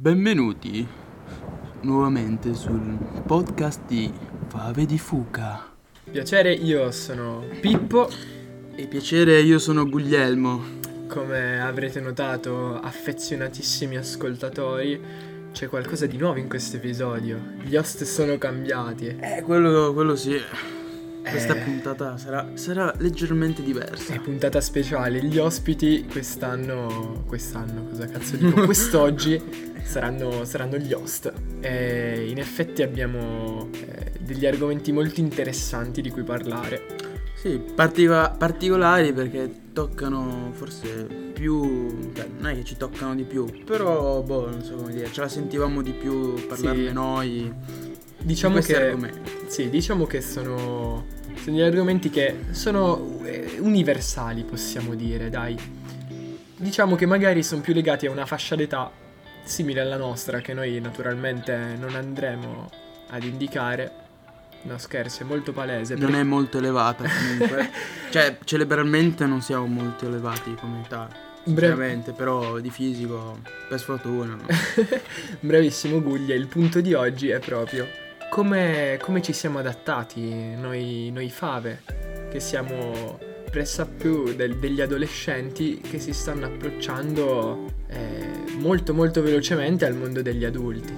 Benvenuti nuovamente sul podcast di Fave di Fuca. Piacere, io sono Pippo. E piacere, io sono Guglielmo. Come avrete notato, affezionatissimi ascoltatori, c'è qualcosa di nuovo in questo episodio. Gli host sono cambiati. Eh, quello, quello sì. Questa Eh. puntata sarà, sarà leggermente diversa. È puntata speciale. Gli ospiti quest'anno. Quest'anno, cosa cazzo dico? Quest'oggi saranno, saranno gli host. E in effetti abbiamo eh, degli argomenti molto interessanti di cui parlare. Sì, partica- particolari perché toccano forse più... Cioè, non è che ci toccano di più, però, boh, non so come dire, ce la sentivamo di più parlarne Sì. noi. Diciamo di che. argomenti. Sì, diciamo che sono, sono degli argomenti che sono eh, universali, possiamo dire, dai. Diciamo che magari sono più legati a una fascia d'età simile alla nostra, che noi naturalmente non andremo ad indicare. No, scherzo, è molto palese. Non perché- è molto elevata comunque. cioè, cerebralmente non siamo molto elevati come età. Bre- Ovviamente, però di fisico, per sfortuna. no. Bravissimo Guglia, il punto di oggi è proprio come, come ci siamo adattati noi, noi fave, che siamo pressappiù del- degli adolescenti che si stanno approcciando eh, molto molto velocemente al mondo degli adulti.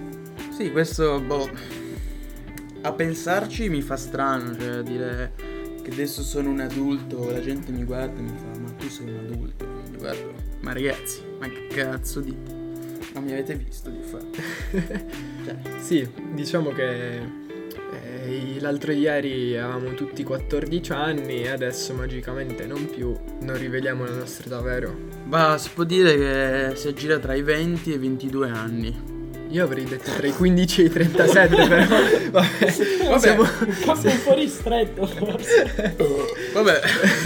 Sì, questo, boh, a pensarci mi fa strano, cioè dire che adesso sono un adulto, la gente mi guarda e mi fa, ma tu sei un adulto. Mi guardo, ma ragazzi, ma che cazzo dite? Non mi avete visto di fare. cioè, Sì, diciamo che eh, l'altro ieri avevamo tutti 14 anni e adesso magicamente non più, non riveliamo la nostra età, vero? ma si può dire che si aggira tra i 20 e i 22 anni. Io avrei detto tra i 15 e i 37, però vabbè, Vabbè. siamo- Un campo un po' ristretto forse. Vabbè,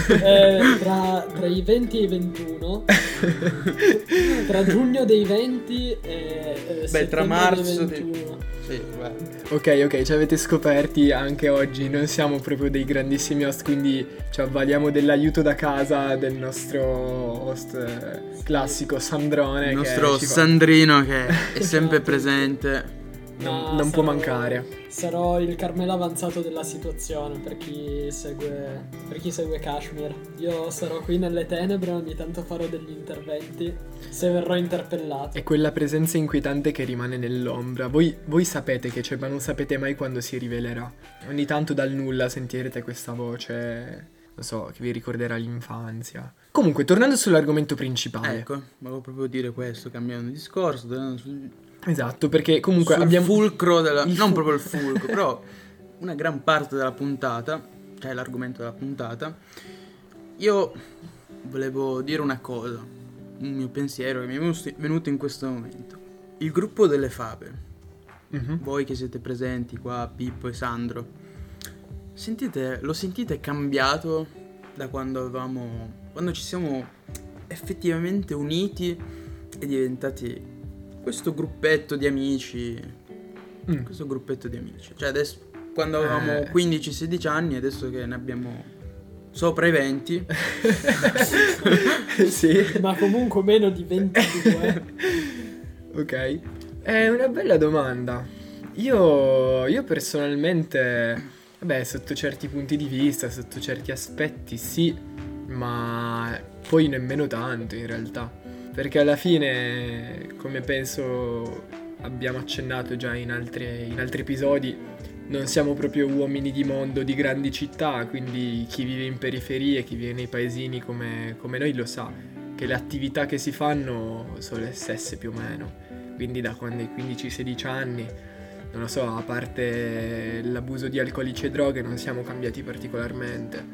Eh, tra, tra i 20 e i 21. tra giugno dei 20 e, e Beh, tra marzo dei dei- 21. sì, vabbè. Ok, ok, ci avete scoperti anche oggi, non siamo proprio dei grandissimi host, quindi ci avvaliamo dell'aiuto da casa del nostro host eh, classico Sandrone. Il che nostro fa- Sandrino che è sempre presente. Non, non può sarò- mancare. Sarò il Carmelo avanzato della situazione per chi segue per chi segue Kashmir. Io sarò qui nelle tenebre, ogni tanto farò degli interventi se verrò interpellato. È quella presenza inquietante che rimane nell'ombra. Voi, voi sapete che c'è, ma non sapete mai quando si rivelerà. Ogni tanto dal nulla sentirete questa voce, non so, che vi ricorderà l'infanzia. Comunque, tornando sull'argomento principale. Ecco, volevo proprio dire questo, cambiando discorso, tornando sul, Esatto, perché comunque sul abbiamo... fulcro della... il non fu- proprio il fulcro, però una gran parte della puntata, cioè l'argomento della puntata, io volevo dire una cosa, un mio pensiero che mi è venuto- in questo momento. Il gruppo delle fave, Mhm. voi che siete presenti qua, Pippo e Sandro, sentite, lo sentite cambiato da quando avevamo, quando ci siamo effettivamente uniti e diventati questo gruppetto di amici, Mm. questo gruppetto di amici. Cioè adesso, quando avevamo Eh. 15-16 anni, adesso che ne abbiamo sopra i 20, sì. Ma comunque meno di 22. Ok. È una bella domanda. Io, io personalmente, vabbè, sotto certi punti di vista, sotto certi aspetti, sì, ma poi nemmeno tanto in realtà. Perché alla fine, come penso abbiamo accennato già in, altre- in altri episodi, non siamo proprio uomini di mondo di grandi città, quindi chi vive in periferie, chi vive nei paesini come, come noi lo sa, che le attività che si fanno sono le stesse più o meno. Quindi da quando hai 15-16 anni, non lo so, a parte l'abuso di alcolici e droghe, non siamo cambiati particolarmente.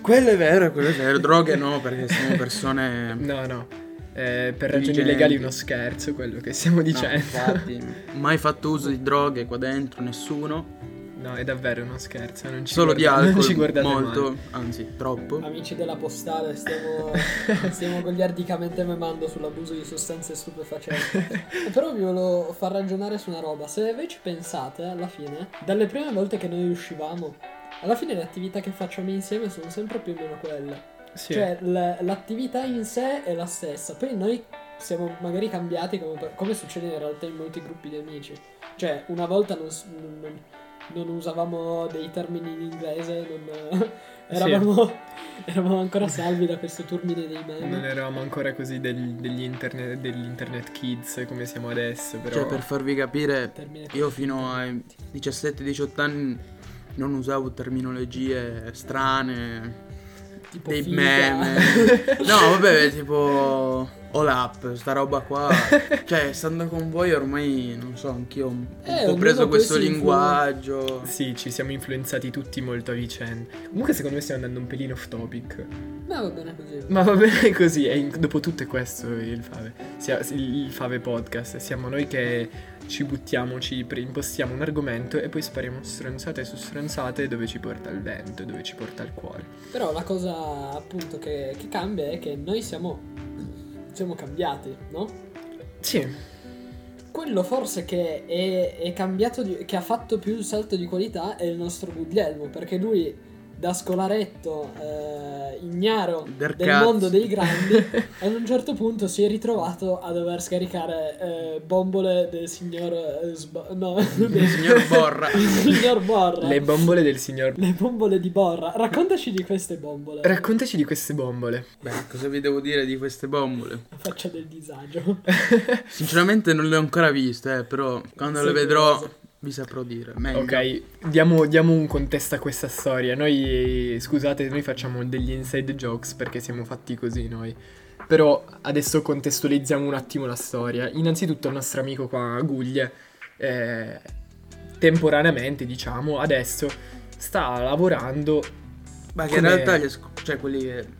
quello è vero, quello è vero, droghe no, perché siamo persone... No, no. Eh, per ragioni legali uno scherzo quello che stiamo No, dicendo. infatti, mai fatto uso di droghe qua dentro, nessuno. No, è davvero uno scherzo. Non ci Solo di guardate- non alcol, ci guardate molto, male. anzi, troppo. Amici della postale, stiamo, stiamo goliardicamente memando sull'abuso di sostanze stupefacenti. Però vi volevo far ragionare su una roba. Se voi ci pensate, alla fine, dalle prime volte che noi uscivamo, alla fine le attività che facciamo insieme sono sempre più o meno quelle. Sì. Cioè, l- l'attività in sé è la stessa. Poi noi siamo magari cambiati come, per- come succede in realtà in molti gruppi di amici. Cioè, una volta non, s- non- non- non usavamo dei termini in inglese, non, eravamo, eravamo ancora salvi da questo turbine dei Non meme. eravamo ancora così del- degli, internet, degli internet kids come siamo adesso, però... Cioè, per farvi capire, io fino ai 17-18 anni non usavo terminologie strane, tipo dei figa. meme. No, vabbè, tipo all up, sta roba qua. Cioè, stando con voi ormai, non so, anch'io ho un Eh, po' preso questo si influ- linguaggio. Sì, ci siamo influenzati tutti molto a vicenda. Comunque secondo me stiamo andando un pelino off topic. Ma va bene così. Ma va bene così, in- dopo tutto è questo il Fave. Sia- il Fave Podcast. Siamo noi che ci buttiamo, ci pre- impostiamo un argomento e poi spariamo stronzate su stronzate dove ci porta il vento, dove ci porta il cuore. Però la cosa appunto che, che cambia è che noi siamo, siamo cambiati, no? Sì, Quello forse che è, è cambiato, di- che ha fatto più il salto di qualità è il nostro Guglielmo, perché lui da scolaretto eh, ignaro Der del cazzo. mondo dei grandi ad un certo punto si è ritrovato a dover scaricare eh, bombole del signor eh, Sbo- no, del signor Borra. il signor Borra le bombole del signor... Le bombole di Borra raccontaci di queste bombole Raccontaci di queste bombole. Beh, cosa vi devo dire di queste bombole? la faccia del disagio Sinceramente non le ho ancora viste, eh, però quando le Sì, vedrò cosa. Vi saprò dire. Meglio. Ok, diamo, diamo un contesto a questa storia. Noi, scusate, noi facciamo degli inside jokes perché siamo fatti così noi. Però adesso contestualizziamo un attimo la storia. Innanzitutto il nostro amico qua, Guglie, eh, temporaneamente, diciamo, adesso sta lavorando. Ma che in Come- realtà gli cioè quelli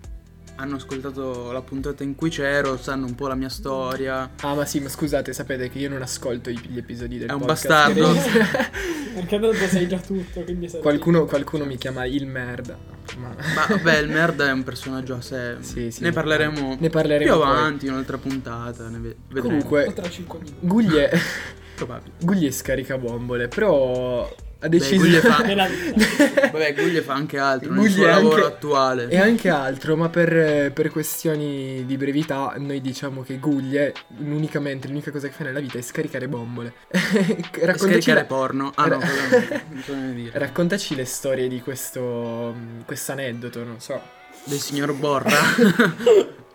hanno ascoltato la puntata in cui c'ero sanno un po' la mia storia. Ah, ma sì, ma scusate, sapete che io non ascolto i- gli episodi del È un podcast. bastardo. perché tanto sai già tutto quindi qualcuno, qualcuno mi chiama il merda. Ma... Ma vabbè, il merda è un personaggio a sé. Sì, sì. ne parleremo Ne parleremo più poi. avanti in un'altra puntata. Ne ve- vedremo. Comunque, tra 5 minuti Guglie, probabile. Guglie scarica bombole, però ha Beh, deciso... Guglie fa, vabbè, Guglie fa anche altro nel Guglie suo anche- lavoro attuale. E anche altro, ma per, per questioni di brevità noi diciamo che Guglie unicamente l'unica cosa che fa nella vita è scaricare bombole. raccontaci, Scaricare la- porno. Ah no, non raccontaci le storie di questo questo aneddoto, non so. Del signor Borra.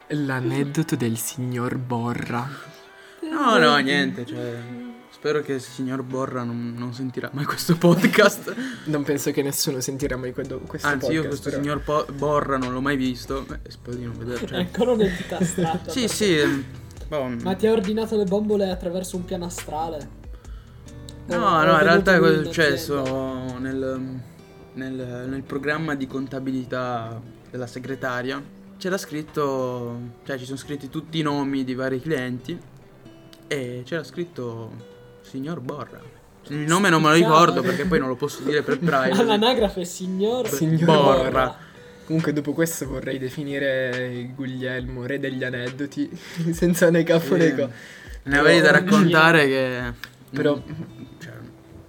L'aneddoto del signor Borra. No, no, niente, cioè... Spero che il signor Borra non, non sentirà mai questo podcast. Non penso che nessuno sentirà mai questo Anzi, io podcast, questo però. signor Po- Borra non l'ho mai visto. Beh, spero di non vederlo. è Cioè. ancora un'entità astratta Sì, perché- sì. ehm, boh, ma ti ha ordinato le bombole attraverso un piano astrale No, no, è in realtà è in successo nel, nel, nel programma di contabilità della segretaria. C'era scritto, cioè ci sono scritti tutti i nomi di vari clienti e c'era scritto signor Borra. Il nome non me lo ricordo perché poi non lo posso dire per privacy. all'anagrafe signor Signor Borra. Comunque dopo questo vorrei definire Guglielmo re degli aneddoti senza né capo né co- Ne avevi da raccontare che... Però Cioè,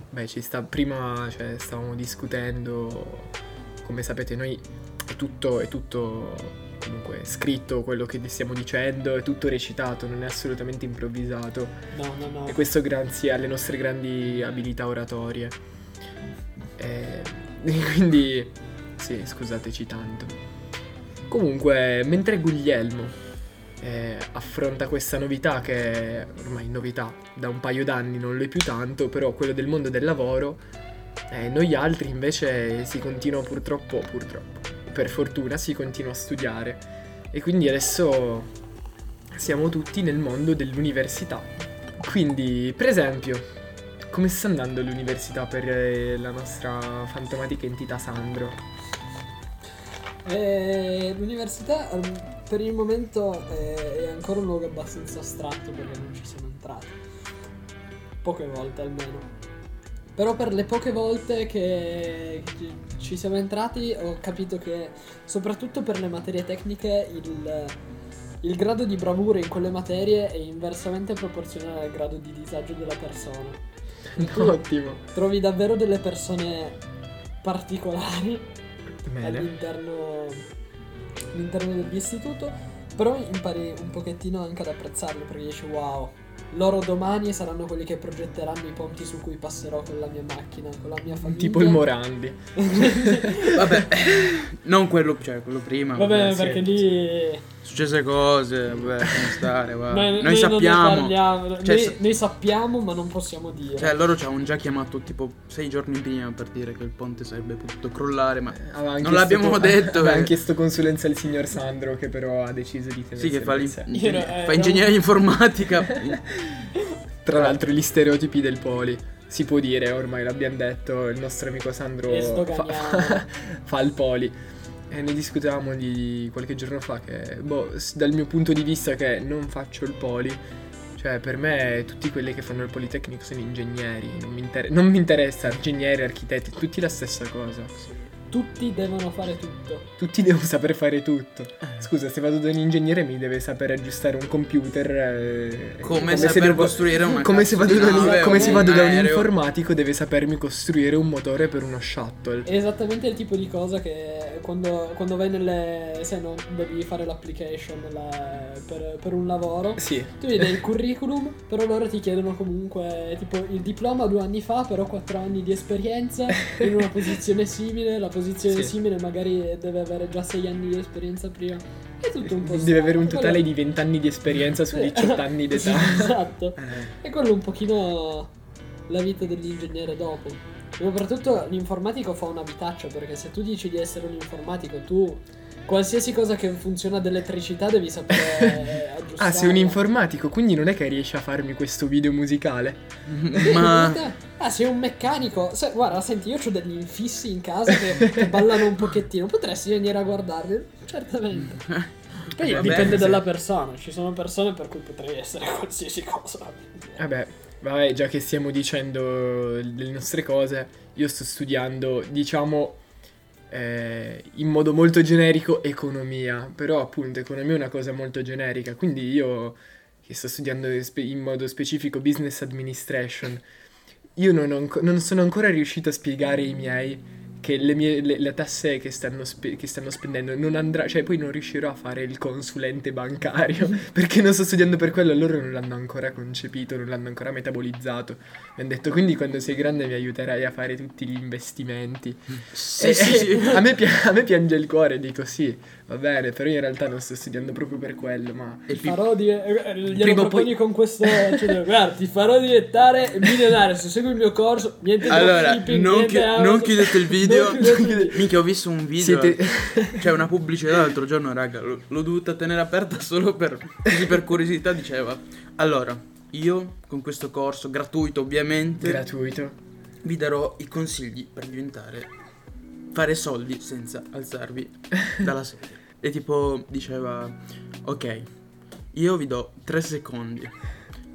Beh, ci sta. Prima cioè, stavamo discutendo. Come sapete, noi è tutto, è tutto comunque scritto quello che stiamo dicendo, è tutto recitato, non è assolutamente improvvisato. no no no E questo grazie alle nostre grandi abilità oratorie. E, quindi, sì, scusateci tanto. Comunque, mentre Guglielmo eh, affronta questa novità che è ormai novità da un paio d'anni, non lo è più tanto, però quello del mondo del lavoro, eh, noi altri invece si continua purtroppo, purtroppo, per fortuna si continua a studiare e quindi adesso siamo tutti nel mondo dell'università. Quindi, per esempio, come sta andando l'università per eh, la nostra fantomatica entità Sandro? Eh, l'università per il momento è, è ancora un luogo abbastanza astratto perché non ci siamo entrati. Poche volte almeno. Però per le poche volte che ci siamo entrati ho capito che soprattutto per le materie tecniche il, il grado di bravura in quelle materie è inversamente proporzionale al grado di disagio della persona. E tu Ottimo. trovi davvero delle persone particolari Bene. all'interno, all'interno dell'istituto Però impari un pochettino anche ad apprezzarlo perché dici wow, loro domani saranno quelli che progetteranno i ponti su cui passerò con la mia macchina, con la mia famiglia. Tipo il Morandi. Vabbè, non quello, cioè quello prima. Vabbè, sì. perché lì Successe cose, vabbè, stare, guarda. noi, Noi, noi non ne sappiamo. Cioè, noi, noi sappiamo, ma non possiamo dire. Cioè, loro ci avevano già chiamato tipo sei giorni prima per dire che il ponte sarebbe potuto crollare, ma Avevamo non chiesto l'abbiamo detto. Avevamo eh. chiesto consulenza al signor Sandro che però ha deciso di tenere Sì, che fa, servizio. l'in- Io no- ingegner- eh, fa no. ingegneria informatica. Tra l'altro gli stereotipi del poli. Si può dire, ormai l'abbiamo detto, il nostro amico Sandro fa, sdoganiamo. fa il poli. E ne discutevamo di qualche giorno fa che, boh, dal mio punto di vista che non faccio il poli, cioè per me tutti quelli che fanno il politecnico sono ingegneri, non mi, inter- non mi interessa, ingegneri, architetti, tutti la stessa cosa. Tutti devono fare tutto. Tutti devono saper fare tutto. Scusa, se vado da un ingegnere mi deve saper aggiustare un computer. eh, Come se saper devo- costruire una come se vado, da un, nave come se vado da un informatico deve sapermi costruire un motore per uno shuttle. È esattamente il tipo di cosa che quando, quando vai nelle. Se no, devi fare l'application la- per, per un lavoro. Sì. Tu gli dai il curriculum, però loro ti chiedono comunque tipo il diploma due anni fa, però quattro anni di esperienza in una posizione simile. La posizione Sì. simile magari deve avere già sei anni di esperienza prima. È tutto un po' Deve avere un totale Quello- di 20 anni di esperienza su Sì. 18 anni Sì, d'età. esatto. Eh, E quello un pochino la vita dell'ingegnere dopo. Soprattutto l'informatico fa una vitaccia perché se tu dici di essere un informatico, tu qualsiasi cosa che funziona d'elettricità devi sapere aggiustare. Ah, sei un informatico, quindi non è che riesci a farmi questo video musicale. ma Ah, sei un meccanico. Se- guarda, senti, io ho degli infissi in casa che, che ballano un pochettino. Potresti venire a guardarli? Certamente. Poi Va dipende dalla sì. persona. Ci sono persone per cui potrei essere qualsiasi cosa. Vabbè, vabbè, già che stiamo dicendo le nostre cose, io sto studiando, diciamo, eh, in modo molto generico economia, però appunto economia è una cosa molto generica, quindi io che sto studiando in modo specifico business administration, io non, ho non sono ancora riuscito a spiegare ai miei che le mie le, le tasse che stanno, spe- che stanno spendendo non andrà, cioè poi non riuscirò a fare il consulente bancario perché non sto studiando per quello, loro non l'hanno ancora concepito, non l'hanno ancora metabolizzato. Mi hanno detto quindi quando sei grande mi aiuterai a fare tutti gli investimenti. sì, E- sì, sì. a, me a me piange il cuore, dico sì, va bene, però in realtà non sto studiando proprio per quello, ma... E pi- farò di, eh, glielo prima o proponi poi- con questo cioè, guarda ti farò diventare milionario se segui il mio corso niente Allora, dropshipping, non, niente chi- non chiudete il video. Non chiudete il video. Minchia, ho visto un video. Siete... C'è una pubblicità l'altro giorno, raga. l- L'ho dovuta tenere aperta solo per, così per curiosità. Diceva: Allora, io con questo corso, gratuito ovviamente, Gratuito. vi darò i consigli per diventare. Fare soldi senza alzarvi dalla sedia. E tipo diceva: Ok, io vi do 3 secondi.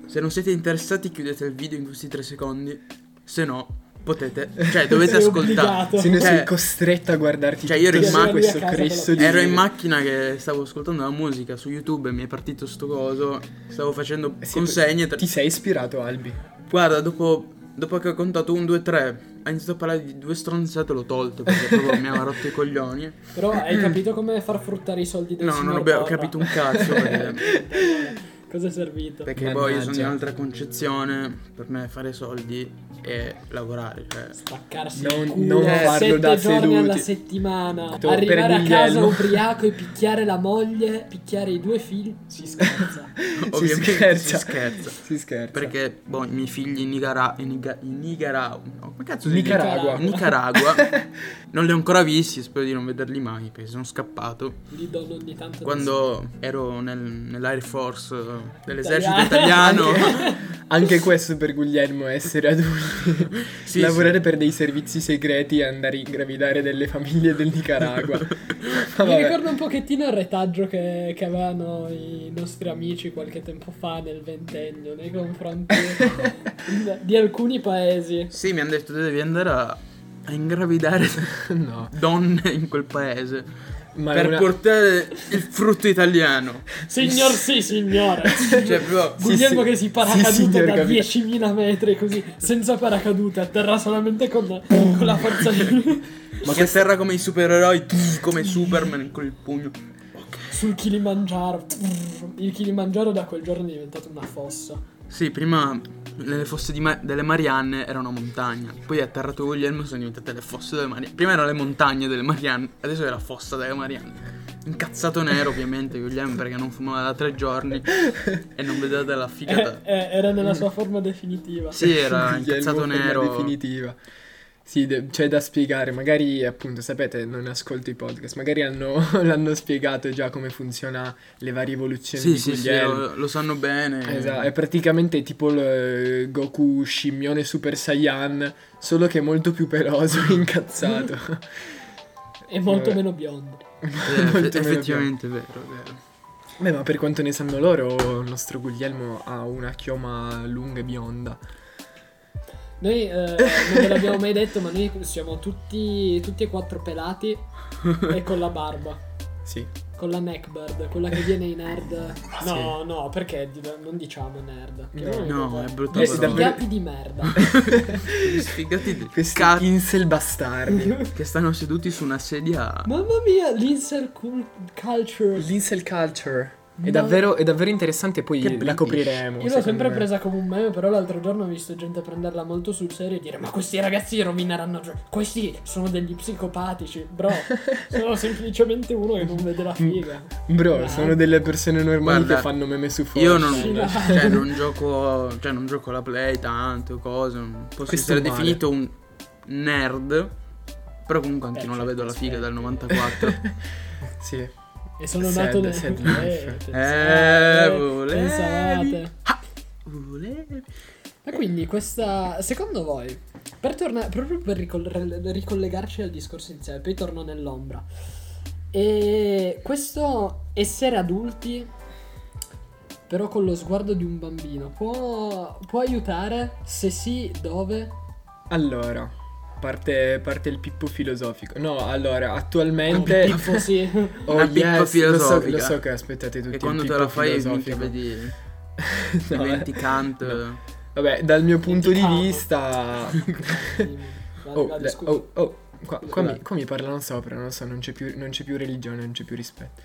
Se non siete interessati, chiudete il video in questi 3 secondi. Se no, potete. Cioè, dovete Sei ascoltare. obbligato. Se non Cioè- sei costretto a guardarti Cioè, io ero in macchina- questo Cristo di Ero in macchina che stavo ascoltando la musica su YouTube e mi è partito sto coso. Stavo facendo Eh sì, consegne. tra- Ti sei ispirato, Albi? Guarda, dopo, dopo che ho contato 1, 2, 3, ha iniziato a parlare di due stronzate, l'ho tolto perché proprio mi aveva rotto i coglioni. però hai capito come far fruttare i soldi del No, non abbiamo capito un cazzo perché, cosa è servito perché poi io sono di Mannaggia. un'altra concezione. Per me fare soldi è lavorare. Cioè. staccarsi Non- il culo non farlo sette da giorni seduti. alla settimana Per arrivare a casa ubriaco e picchiare la moglie picchiare i due figli si scherza Ovviamente scherza. si scherza. Si scherza. Perché, boh, i miei figli in, in, Niga- Nicaragua. No, come cazzo si? Nicaragua. Nicaragua. non li ho ancora visti, spero di non vederli mai perché sono scappato. gli do ogni tanto Quando ero nel- nell'Air Force eh, dell'esercito Italiano. italiano. Anche questo per Guglielmo essere adulti. Sì, Lavorare per dei servizi segreti e andare a ingravidare delle famiglie del Nicaragua. Mi ricordo un pochettino il retaggio che, che avevano i nostri amici qualche tempo fa nel ventennio nei confronti di alcuni paesi. Sì, mi hanno detto devi andare a, a ingravidare No. donne in quel paese Ma per una- portare il frutto italiano. Signor sì, signore. Cioè, Sì, Guglielmo sì. che si Sì, paracaduta signor da capitano. 10.000 metri così, senza paracadute, atterra solamente con, con la forza di... Ma che terra come i supereroi, come Superman con il pugno. sul Kilimangiaro. Il Kilimangiaro da quel giorno è diventato una fossa. Sì, prima le fosse di Ma- delle Marianne erano una montagna. Poi atterrato Guglielmo sono diventate le fosse delle Marianne. Prima erano le montagne delle Marianne, adesso è la fossa delle Marianne. Incazzato nero, ovviamente, Guglielmo perché non fumava da tre giorni e non vedeva della figata. Eh, eh, era nella sua forma definitiva. Sì, era Guglielmo incazzato forma nero. definitiva. Sì, de- c'è da spiegare, magari appunto, sapete, non ascolto i podcast, magari hanno- l'hanno spiegato già come funziona le varie evoluzioni Sì, di sì, sì, Guglielmo. lo, lo sanno bene. Esatto, è praticamente tipo il Goku scimmione Super Saiyan, solo che molto più peloso e incazzato. E molto Vabbè. meno biondo. Eh, Molto eff- meno effettivamente è vero, è vero. Beh, ma per quanto ne sanno loro, il nostro Guglielmo ha una chioma lunga e bionda. Noi eh, non ve l'abbiamo mai detto, ma noi siamo tutti, tutti e quattro pelati e con la barba. Sì. Con la neckbird, quella che viene i nerd. No, no, perché non diciamo nerd. No, no, è brutta Gli sfigati di merda. Gli sfigati di Questi cazzo incel bastardi. che stanno seduti su una sedia. Mamma mia, l'insel culture. L'incel culture. È davvero, è davvero interessante, poi Che la copriremo. Io l'ho sempre me. presa come un meme, però l'altro giorno ho visto gente prenderla molto sul serio e dire Ma questi ragazzi rovineranno gio- Questi sono degli psicopatici Bro, sono semplicemente uno che non vede la figa Bro, Ah. sono delle persone normali Guarda, che fanno meme su Fortnite. Io non, Sì, cioè, non gioco. Cioè, non gioco alla play tanto, cose. Non posso Questo essere male. definito un nerd. Però comunque anche Eh, non la cioè, vedo alla figa dal 94. Sì. E sono Sad, nato nel sad eh, life. pensate, Eh, volevi. Pensate Volevi. Ma quindi questa, secondo voi, per tornare, proprio per ricol- ricollegarci al discorso iniziale, poi torno nell'ombra. E questo essere adulti, però con lo sguardo di un bambino, può, può aiutare? Se sì, dove? Allora, parte, parte il pippo filosofico. No, allora, attualmente... Piffo, sì. Oh Una yes, lo so, filosofica. lo so che aspettate tutti E il quando te pippo la fai, vedi. No, Diventi eh. Kant. No. Vabbè, dal mio punto di vista... Oh, le- oh, oh, qua, qua mi, qua mi parlano sopra, non lo so, non c'è, più, non c'è più religione, non c'è più rispetto.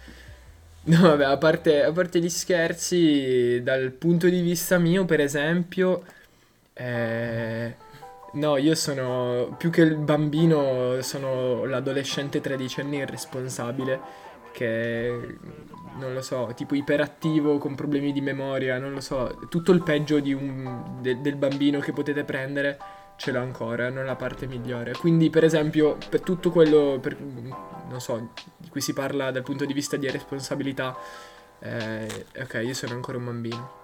No, vabbè, a parte, a parte gli scherzi, dal punto di vista mio, per esempio, eh, no, io sono, più che il bambino, sono l'adolescente tredicenne irresponsabile, che, non lo so, tipo iperattivo, con problemi di memoria, non lo so, tutto il peggio un, de- del bambino che potete prendere ce l'ho ancora, non la parte migliore. Quindi, per esempio, per tutto quello, per- non so, di cui si parla dal punto di vista di responsabilità, eh, ok, io sono ancora un bambino.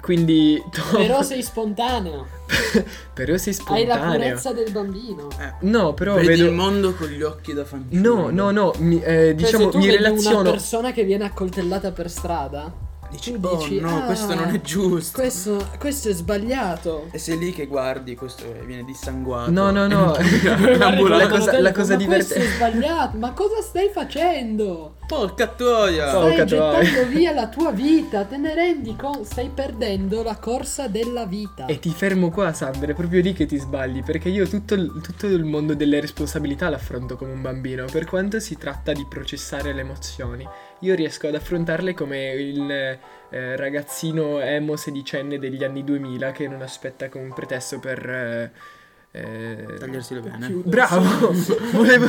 Quindi, Però sei spontaneo. però sei Hai la spontaneo. purezza del bambino. Eh, No, però vedi vedo... il mondo con gli occhi da fanciullo. No, no, no, mi- eh, Cioè, diciamo, se tu mi vedi relaziono... una persona che viene accoltellata per strada, Dici, tu oh, dici, no, "Ah, questo non è giusto. questo, questo è sbagliato. E sei lì che guardi, questo viene dissanguato. No, no, no. La cosa- la cosa ma questo è divertente- sbagliato. Ma cosa stai facendo? Porca troia! Stai catoia. gettando via la tua vita. Te ne rendi conto? Stai perdendo la corsa della vita. E ti fermo qua, Sandra, è proprio lì che ti sbagli, perché io tutto il, tutto il mondo delle responsabilità l'affronto come un bambino, per quanto si tratta di processare le emozioni. Io riesco ad affrontarle come il eh, ragazzino emo sedicenne degli anni 2000 che non aspetta come un pretesto per... eh, eh, Tagliarsi le vene. Chiudersi. Bravo! Volevo...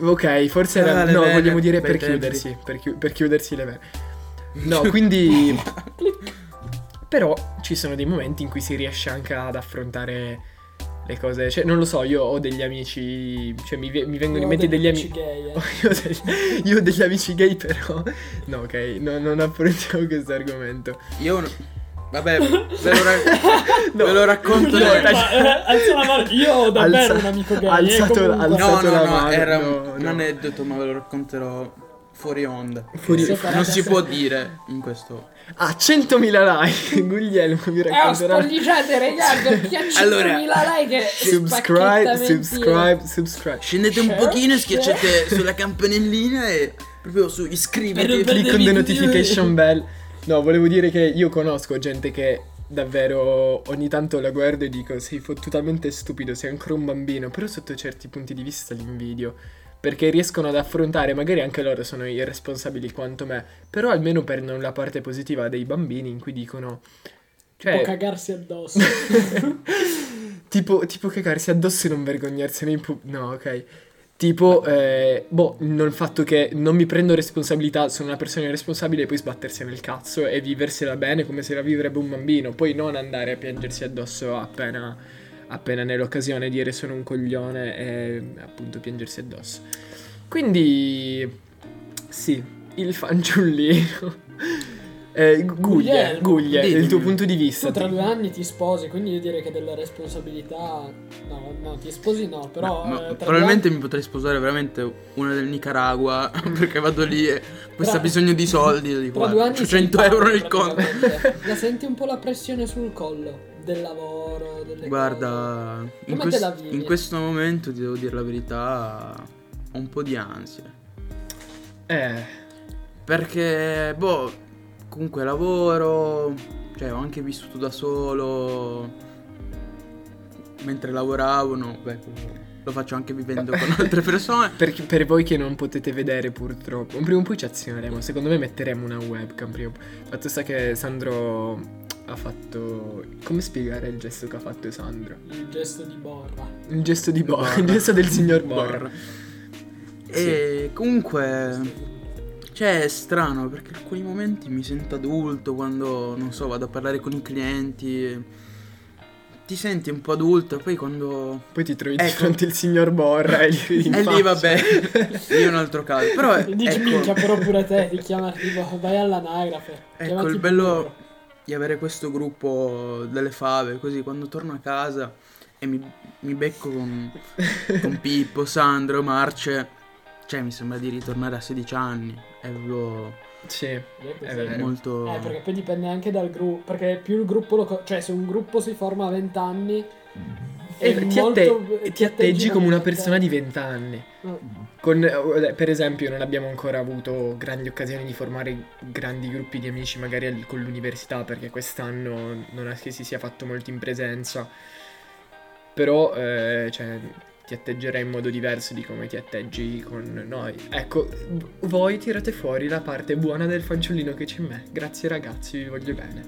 Ok, forse era... Ah, no, vene, vogliamo dire per chiudersi, per, chi- per chiudersi le vene. No, quindi... Però ci sono dei momenti in cui si riesce anche ad affrontare le cose. Cioè, non lo so, io ho degli amici. Cioè, mi, mi vengono in Io mente degli amici amici. gay, eh. Io, ho degli- io ho degli amici gay, però. No, ok, no- non affrontiamo questo argomento. Io. Vabbè, ve lo, ra- ve lo racconto. No, dai. Ma, eh, alza la mano. Io ho davvero Alza- un amico gay. alzato- eh, alzato- No, no, la no, mano, era no, un no. aneddoto, ma ve lo racconterò fuori onda. Fuori- Separate non si può dire in questo. Ah, 100.000 like! Guglielmo mi Eh, ho racconterà. spogliate, regà, perché a 100.000 Allora, like Subscribe, subscribe, subscribe. Scendete un pochino e schiacciate sulla campanellina e proprio su iscriviti. Click on the notification bell. No, volevo dire che io conosco gente che davvero ogni tanto la guardo e dico sei fottutamente stupido, sei ancora un bambino, però sotto certi punti di vista li invidio. Perché riescono ad affrontare, magari anche loro sono irresponsabili quanto me, però almeno prendono la parte positiva dei bambini in cui dicono... Può Cioè, cagarsi addosso. tipo, tipo cagarsi addosso e non vergognarsene in pubblico. No, ok. Tipo, eh, boh, non il fatto che non mi prendo responsabilità, sono una persona irresponsabile e poi sbattersi nel cazzo e viversela bene come se la vivrebbe un bambino. Poi non andare a piangersi addosso appena, appena nell'occasione dire sono un coglione e appunto piangersi addosso. Quindi, sì, il fanciullino. Eh, Guglie, Guglie, il tuo punto di vista. Tu tra due anni ti sposi, quindi io direi che delle responsabilità. No, no, ti sposi no, però. Ma- ma eh, probabilmente mi potrei sposare veramente una del Nicaragua perché vado lì e questo ha bisogno di soldi. Io dico, Tra due "Guarda, anni c'ho 100 sei euro nel conto. La senti un po' la pressione sul collo del lavoro, Guarda, in, vivi? in questo momento ti devo dire la verità, ho un po' di ansia. Eh, Perché, boh, comunque lavoro, cioè ho anche vissuto da solo mentre lavoravo, no, beh, lo faccio anche vivendo con altre persone. Per, per voi che non potete vedere purtroppo, prima o poi ci azioneremo. Secondo me metteremo una webcam prima. Fatto sta che Sandro ha fatto... Come spiegare il gesto che ha fatto Sandro? Il gesto di borra. Il gesto di Borra, Borra. il gesto del signor Borra. Borra. E comunque, cioè è strano perché in alcuni momenti mi sento adulto quando, non so, vado a parlare con i clienti. Ti senti un po' adulto, poi quando Poi ti trovi di Ecco. fronte il signor Borra e gli E lì vabbè, lì è un altro caso. Però dici ecco, minchia, però pure te ti chiama tipo vai all'anagrafe. ecco il bello burro. Di avere questo gruppo delle fave, così quando torno a casa e mi, mi becco con, con Pippo, Sandro, Marce, cioè mi sembra di ritornare a 16 anni. È proprio Sì, È è molto... Eh, perché poi dipende anche dal gruppo. Perché più il gruppo lo. co- cioè, se un gruppo si forma a 20 anni. E è ti, atte- ti atteggi come una persona di 20 anni. Mm. Con, eh, per esempio, non abbiamo ancora avuto grandi occasioni di formare grandi gruppi di amici, magari al- con l'università, perché quest'anno non è che si sia fatto molto in presenza. Però, eh, cioè, ti atteggerai in modo diverso di come ti atteggi con noi. Ecco, voi tirate fuori la parte buona del fanciullino che c'è in me. Grazie ragazzi, vi voglio bene.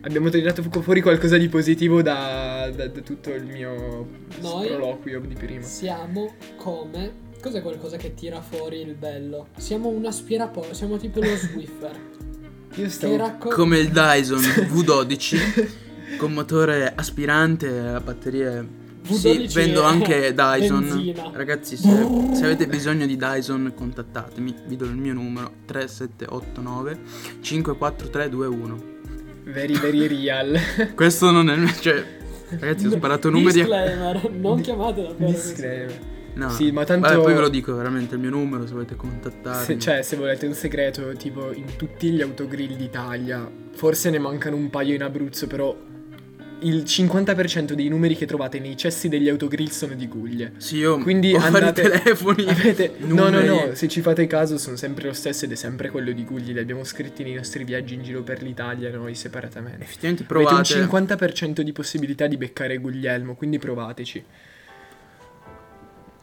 Abbiamo tirato fu- fuori qualcosa di positivo da, da- da tutto il mio Noi? sproloquio di prima. Siamo come. Cos'è qualcosa che tira fuori il bello? Siamo un aspirapolvere, siamo tipo lo Swiffer. Io stavo... raccoglie. Come il Dyson V12 con motore aspirante a batterie. Sì, V12 vendo anche Dyson. benzina. Ragazzi, se, se avete bisogno di Dyson, contattatemi. Vi do il mio numero 3789 54321. Very very real. Questo non è il mio. Cioè, ragazzi, ho sparato numeri. a- Disclaimer, non chiamate davvero così. No, Sì, ma tanto- Vabbè, poi ve lo dico veramente il mio numero se volete contattarmi. Se, cioè, se volete un segreto, tipo in tutti gli autogrill d'Italia, forse ne mancano un paio in Abruzzo, però il 50% dei numeri che trovate nei cessi degli autogrill sono di Guglie. Sì, io Quindi ho andate- telefoni. Avete... No, no, no, se ci fate caso sono sempre lo stesso ed è sempre quello di Gugli. Li abbiamo scritti nei nostri viaggi in giro per l'Italia, noi separatamente. Effettivamente Avete un provate. 50% di possibilità di beccare Guglielmo, quindi provateci.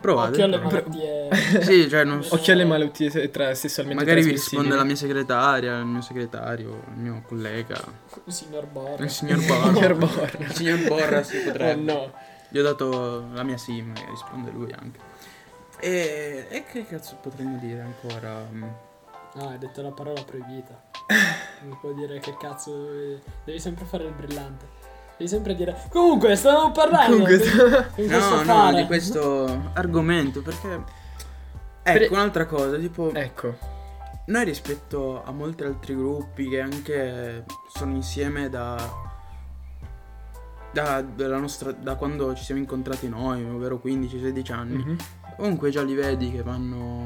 Provate. Occhio alle malattie. Sì, cioè non so. Occhio alle malattie tra sessualmente Magari vi risponde la mia segretaria, il mio segretario, il mio collega, Il signor Borra. il signor Borra. Il signor Borra si Oh potrebbe. no. Gli ho dato la mia sim e risponde lui anche. E, e che cazzo potremmo dire ancora? Ah, hai detto la parola proibita. Non può dire che cazzo. eh, Devi sempre fare il brillante. Devi sempre dire. Comunque, stavamo parlando. Comunque, di- in No, questo no, di questo argomento perché... Ecco, Per- un'altra cosa, tipo... ecco. Noi rispetto a molti altri gruppi che anche sono insieme da, da, della nostra, da quando ci siamo incontrati noi, ovvero 15-16 anni, Mhm. comunque già li vedi che vanno...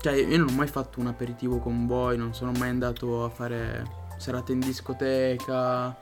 Cioè io non ho mai fatto un aperitivo con voi, non sono mai andato a fare serate in discoteca.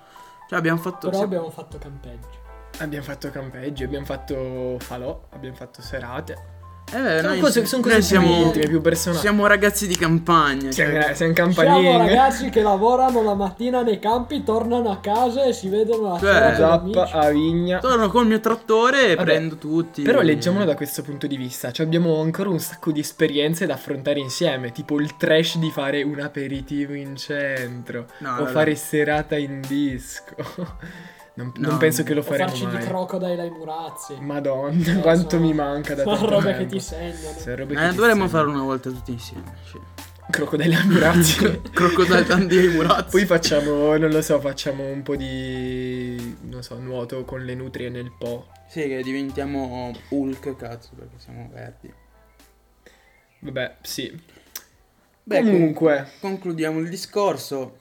Cioè abbiamo fatto... Però abbiamo fatto campeggio. Abbiamo fatto campeggi, abbiamo fatto falò, abbiamo fatto serate. Eh, Sono noi, cose- sono cose siamo, intime, più personali. Siamo ragazzi di campagna. Siamo, cioè, siamo Siamo campanini. ragazzi che lavorano la mattina nei campi, tornano a casa e si vedono la Cioè, Zappa, a Vigna. torno col mio trattore e Vabbè, prendo tutti. Però leggiamolo da questo punto di vista. Cioè, abbiamo ancora un sacco di esperienze da affrontare insieme. Tipo il trash di fare un aperitivo in centro. No, o no, fare no. serata in disco. non, non No, penso che lo faremo farci di mai. crocodile ai murazzi. Madonna, No, quanto sono- mi manca da tanto robe che tempo. ti segnano. Sono robe che Eh, ti dovremmo farlo una volta tutti insieme. Sì. Crocodile a Murazzi. Crocodile ai Murazzi. Poi facciamo, non lo so, facciamo un po' di, non so, nuoto con le nutrie nel Po. Sì, che diventiamo Hulk, cazzo, perché siamo verdi. Vabbè, sì. Beh, Comunque, con- concludiamo il discorso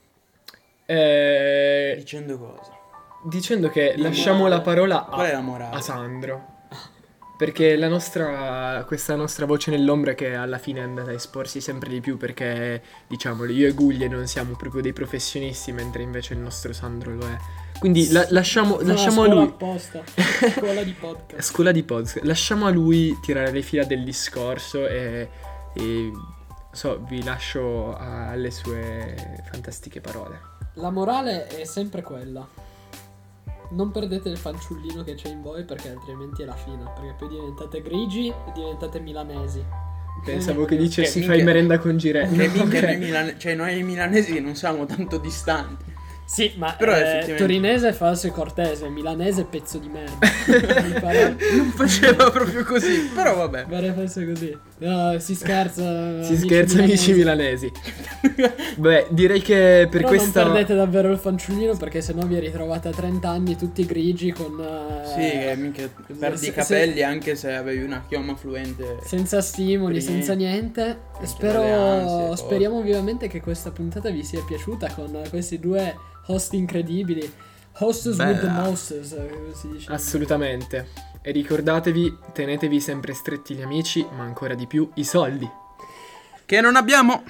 eh, dicendo cosa? Dicendo che La lasciamo morale. la parola a, a Sandro. Perché la nostra, questa nostra voce nell'ombra che alla fine è andata a esporsi sempre di più perché, diciamolo, io e Guglie non siamo proprio dei professionisti, mentre invece il nostro Sandro lo è. Quindi la- lasciamo, Sono lasciamo a lui... apposta. Scuola di podcast. Scuola di podcast. Lasciamo a lui tirare le fila del discorso e, e so, vi lascio alle sue fantastiche parole. La morale è sempre quella. Non perdete il fanciullino che c'è in voi perché altrimenti è la fine. Perché poi diventate grigi e diventate milanesi. Pensavo che Che dicessi minchia- fai merenda con Girelli. Che minchia Ok. noi, milane- cioè, noi milanesi non siamo tanto distanti. Sì, ma Però eh, effettivamente- torinese è falso e cortese, milanese è pezzo di merda. Non faceva proprio così, però vabbè. pare fosse così. No, si scherza. Si scherza amici milanesi. Beh, direi che per Però questa... non perdete davvero il fanciullino perché sennò vi ritrovate a 30 anni tutti grigi con... eh, Sì, che minchia perdi se- i capelli anche se avevi una chioma fluente. Senza stimoli, Sì. senza niente. Spero, ansie, speriamo vivamente che questa puntata vi sia piaciuta con questi due host incredibili. Hostess with the Beh. mosters, eh, come si dice. Assolutamente. E ricordatevi, tenetevi sempre stretti gli amici, ma ancora di più i soldi. Che non abbiamo.